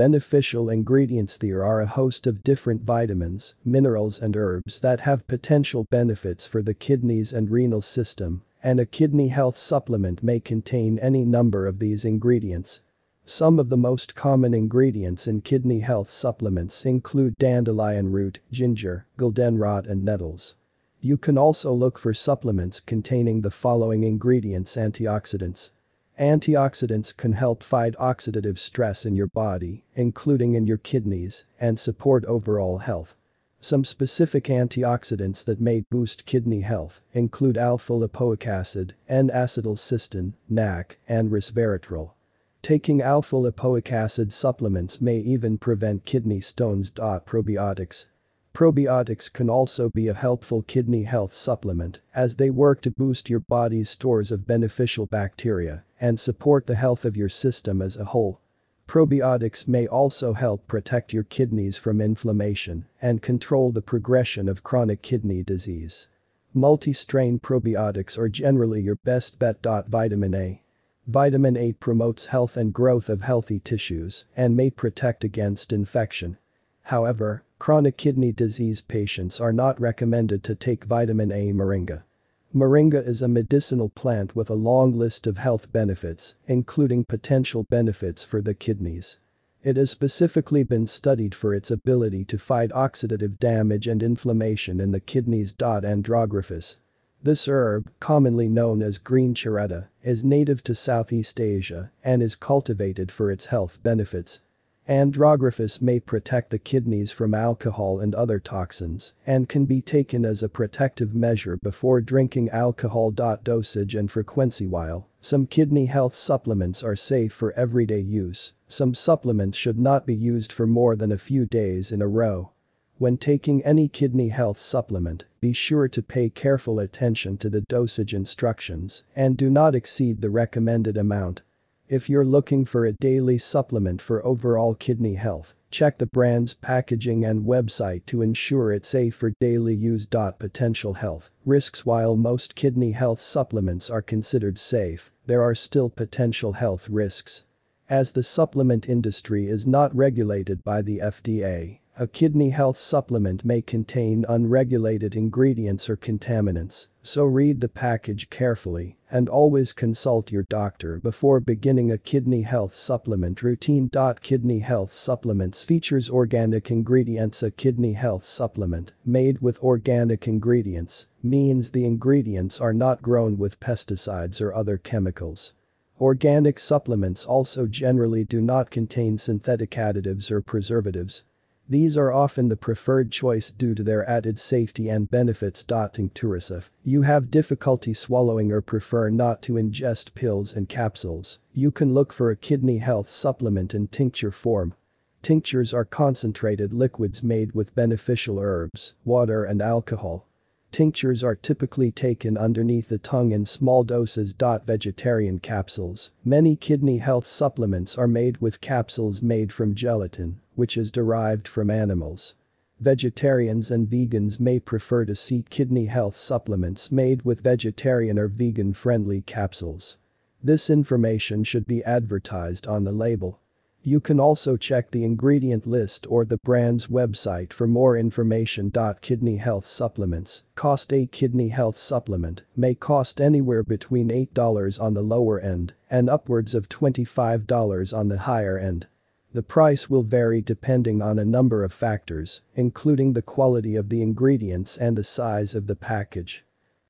Beneficial ingredients There are a host of different vitamins, minerals and herbs that have potential benefits for the kidneys and renal system, and a kidney health supplement may contain any number of these ingredients. Some of the most common ingredients in kidney health supplements include dandelion root, ginger, goldenrod and nettles. You can also look for supplements containing the following ingredients antioxidants. Antioxidants can help fight oxidative stress in your body, including in your kidneys, and support overall health. Some specific antioxidants that may boost kidney health include alpha-lipoic acid, N-acetylcysteine, NAC, and resveratrol. Taking alpha-lipoic acid supplements may even prevent kidney stones. Probiotics Probiotics can also be a helpful kidney health supplement as they work to boost your body's stores of beneficial bacteria and support the health of your system as a whole. Probiotics may also help protect your kidneys from inflammation and control the progression of chronic kidney disease. Multi-strain probiotics are generally your best bet. Vitamin A Vitamin A promotes health and growth of healthy tissues and may protect against infection. However, chronic kidney disease patients are not recommended to take vitamin A moringa. Moringa is a medicinal plant with a long list of health benefits, including potential benefits for the kidneys. It has specifically been studied for its ability to fight oxidative damage and inflammation in the kidneys. Andrographis this herb, commonly known as green chiretta, is native to Southeast Asia and is cultivated for its health benefits. Andrographis may protect the kidneys from alcohol and other toxins and can be taken as a protective measure before drinking alcohol. Dosage and frequency While some kidney health supplements are safe for everyday use, some supplements should not be used for more than a few days in a row. When taking any kidney health supplement, be sure to pay careful attention to the dosage instructions and do not exceed the recommended amount. If you're looking for a daily supplement for overall kidney health, check the brand's packaging and website to ensure it's safe for daily use. Potential health risks While most kidney health supplements are considered safe, there are still potential health risks. As the supplement industry is not regulated by the FDA, a kidney health supplement may contain unregulated ingredients or contaminants, so read the package carefully and always consult your doctor before beginning a kidney health supplement routine. Kidney health supplements features organic ingredients A kidney health supplement made with organic ingredients means the ingredients are not grown with pesticides or other chemicals. Organic supplements also generally do not contain synthetic additives or preservatives these are often the preferred choice due to their added safety and benefits. Tinctures If you have difficulty swallowing or prefer not to ingest pills and capsules, you can look for a kidney health supplement in tincture form. Tinctures are concentrated liquids made with beneficial herbs, water and alcohol. Tinctures are typically taken underneath the tongue in small doses. Vegetarian capsules. Many kidney health supplements are made with capsules made from gelatin, which is derived from animals. Vegetarians and vegans may prefer to seek kidney health supplements made with vegetarian or vegan-friendly capsules. This information should be advertised on the label. You can also check the ingredient list or the brand's website for more information. Kidney health supplements cost a kidney health supplement may cost anywhere between $8 on the lower end and upwards of $25 on the higher end. The price will vary depending on a number of factors, including the quality of the ingredients and the size of the package.